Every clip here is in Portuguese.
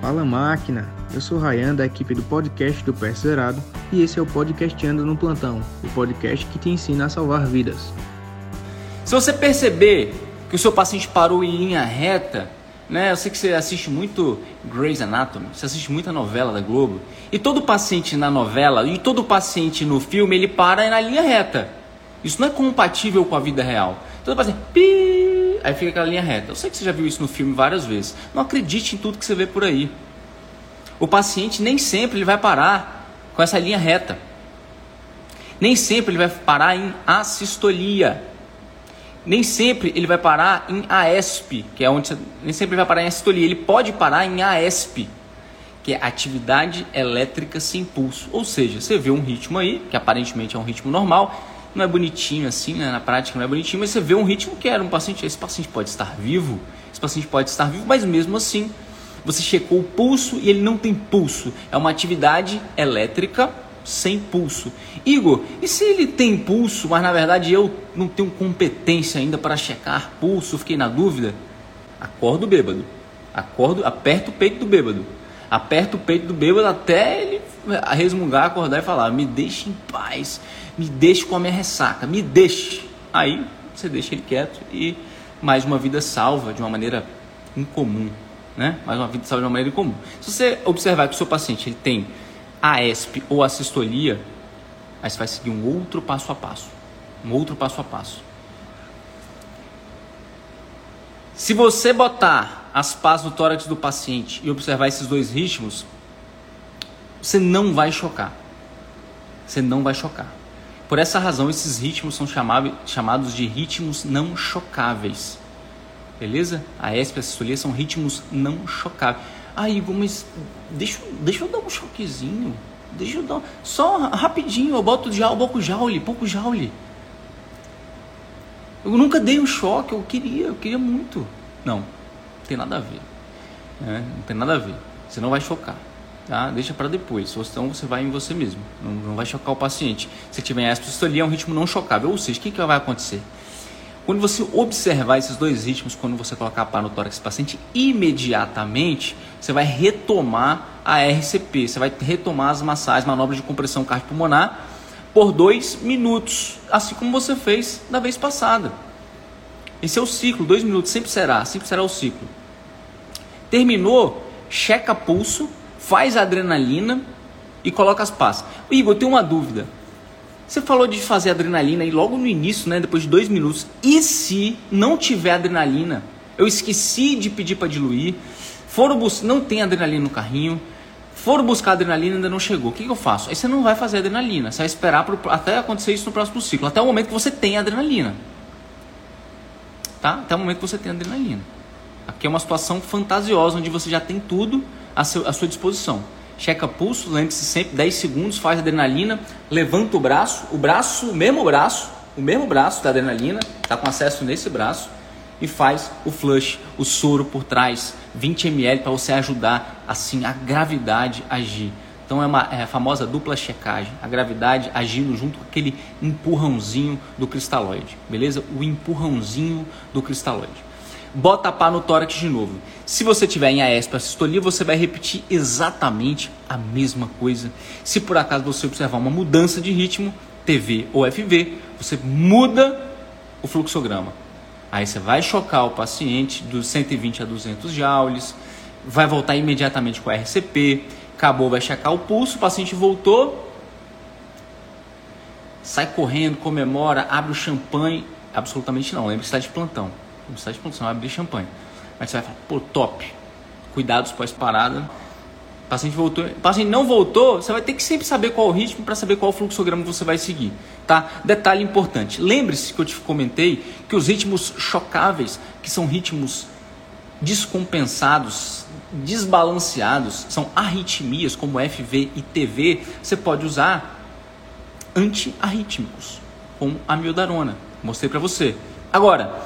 Fala máquina, eu sou Rayan da equipe do podcast do PS Zerado e esse é o podcast Ando no Plantão, o podcast que te ensina a salvar vidas. Se você perceber que o seu paciente parou em linha reta, né? Eu sei que você assiste muito Grey's Anatomy, você assiste muita novela da Globo, e todo paciente na novela e todo paciente no filme ele para na linha reta. Isso não é compatível com a vida real. Todo paciente, pi, aí fica aquela linha reta. Eu sei que você já viu isso no filme várias vezes. Não acredite em tudo que você vê por aí. O paciente nem sempre ele vai parar com essa linha reta. Nem sempre ele vai parar em assistolia. Nem sempre ele vai parar em AESP, que é onde você, nem sempre ele vai parar em assistolia. Ele pode parar em AESP, que é atividade elétrica sem pulso. Ou seja, você vê um ritmo aí, que aparentemente é um ritmo normal, não é bonitinho assim, né? na prática não é bonitinho, mas você vê um ritmo que era um paciente, esse paciente pode estar vivo, esse paciente pode estar vivo, mas mesmo assim você checou o pulso e ele não tem pulso. É uma atividade elétrica sem pulso. Igor, e se ele tem pulso, mas na verdade eu não tenho competência ainda para checar pulso, fiquei na dúvida? Acorda o bêbado. Acordo, aperta o peito do bêbado. Aperta o peito do bêbado até ele resmungar, acordar e falar: "Me deixe em paz" me deixe com a minha ressaca, me deixe. Aí você deixa ele quieto e mais uma vida salva de uma maneira incomum, né? Mais uma vida salva de uma maneira incomum. Se você observar que o seu paciente ele tem AESP ou assistolia, aí você vai seguir um outro passo a passo, um outro passo a passo. Se você botar as pás no tórax do paciente e observar esses dois ritmos, você não vai chocar. Você não vai chocar. Por essa razão, esses ritmos são chamados de ritmos não chocáveis. Beleza? A ESP e a sistolia são ritmos não chocáveis. Ah, Igor, mas deixa, deixa eu dar um choquezinho. Deixa eu dar. Só rapidinho, eu boto já, pouco jaule, pouco jaule. Eu nunca dei um choque, eu queria, eu queria muito. Não, não tem nada a ver. Né? Não tem nada a ver. Você não vai chocar tá? Deixa para depois, senão você vai em você mesmo, não, não vai chocar o paciente. Se tiver essa sistolia, é um ritmo não chocável, ou seja, o que, que vai acontecer? Quando você observar esses dois ritmos, quando você colocar a pá no tórax do paciente, imediatamente você vai retomar a RCP, você vai retomar as massagens, manobras de compressão cardiopulmonar por dois minutos, assim como você fez da vez passada. Esse é o ciclo, dois minutos, sempre será, sempre será o ciclo. Terminou, checa pulso, faz a adrenalina e coloca as pás. Igor, eu tenho uma dúvida. Você falou de fazer adrenalina e logo no início, né, depois de dois minutos. E se não tiver adrenalina? Eu esqueci de pedir para diluir. Foram bus não tem adrenalina no carrinho. Foram buscar adrenalina ainda não chegou. O que, que, eu faço? Aí você não vai fazer adrenalina. Você vai esperar pro, até acontecer isso no próximo ciclo. Até o momento que você tem adrenalina. Tá? Até o momento que você tem adrenalina. Aqui é uma situação fantasiosa onde você já tem tudo à, seu, à sua disposição. Checa pulso, lembre-se sempre 10 segundos, faz adrenalina, levanta o braço, o braço, o mesmo braço, o mesmo braço da adrenalina, está com acesso nesse braço e faz o flush, o soro por trás, 20 ml para você ajudar assim a gravidade agir. Então é, uma, é a famosa dupla checagem, a gravidade agindo junto com aquele empurrãozinho do cristalóide, beleza? O empurrãozinho do cristalóide bota a pá no tórax de novo. Se você tiver em AES sistolia, você vai repetir exatamente a mesma coisa. Se por acaso você observar uma mudança de ritmo, TV ou FV, você muda o fluxograma. Aí você vai chocar o paciente dos 120 a 200 joules, vai voltar imediatamente com a RCP, acabou, vai checar o pulso, o paciente voltou, sai correndo, comemora, abre o champanhe. Absolutamente não, lembre que está de plantão publicidade de produção, vai abrir champanhe. Mas você vai falar, pô, top. Cuidados pós-parada. paciente voltou, paciente não voltou, você vai ter que sempre saber qual o ritmo para saber qual fluxograma você vai seguir, tá? Detalhe importante, lembre-se que eu te comentei que os ritmos chocáveis, que são ritmos descompensados, desbalanceados, são arritmias como FV e TV, você pode usar antiarrítmicos, como a miodarona. Mostrei para você. Agora,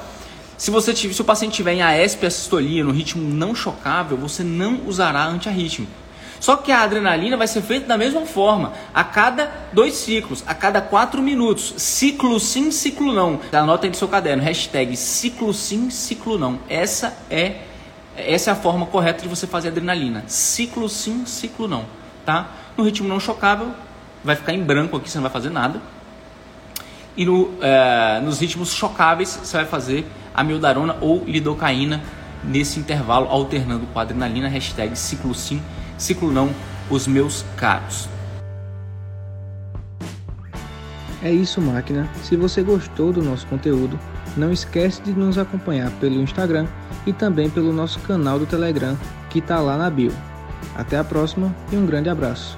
se, você tiver, se o paciente tiver em ASP e assistolia no ritmo não chocável, você não usará antiarrítmico. Só que a adrenalina vai ser feita da mesma forma, a cada dois ciclos, a cada quatro minutos. Ciclo sim, ciclo não. Anota aí no seu caderno, hashtag ciclo sim, ciclo não. Essa é, essa é a forma correta de você fazer adrenalina. Ciclo sim, ciclo não. Tá? No ritmo não chocável, vai ficar em branco aqui, você não vai fazer nada. E no, é, nos ritmos chocáveis, você vai fazer amiodarona ou lidocaína nesse intervalo, alternando com adrenalina, hashtag ciclo sim, ciclo não, os meus caros. É isso, máquina. Se você gostou do nosso conteúdo, não esquece de nos acompanhar pelo Instagram e também pelo nosso canal do Telegram, que está lá na bio. Até a próxima e um grande abraço.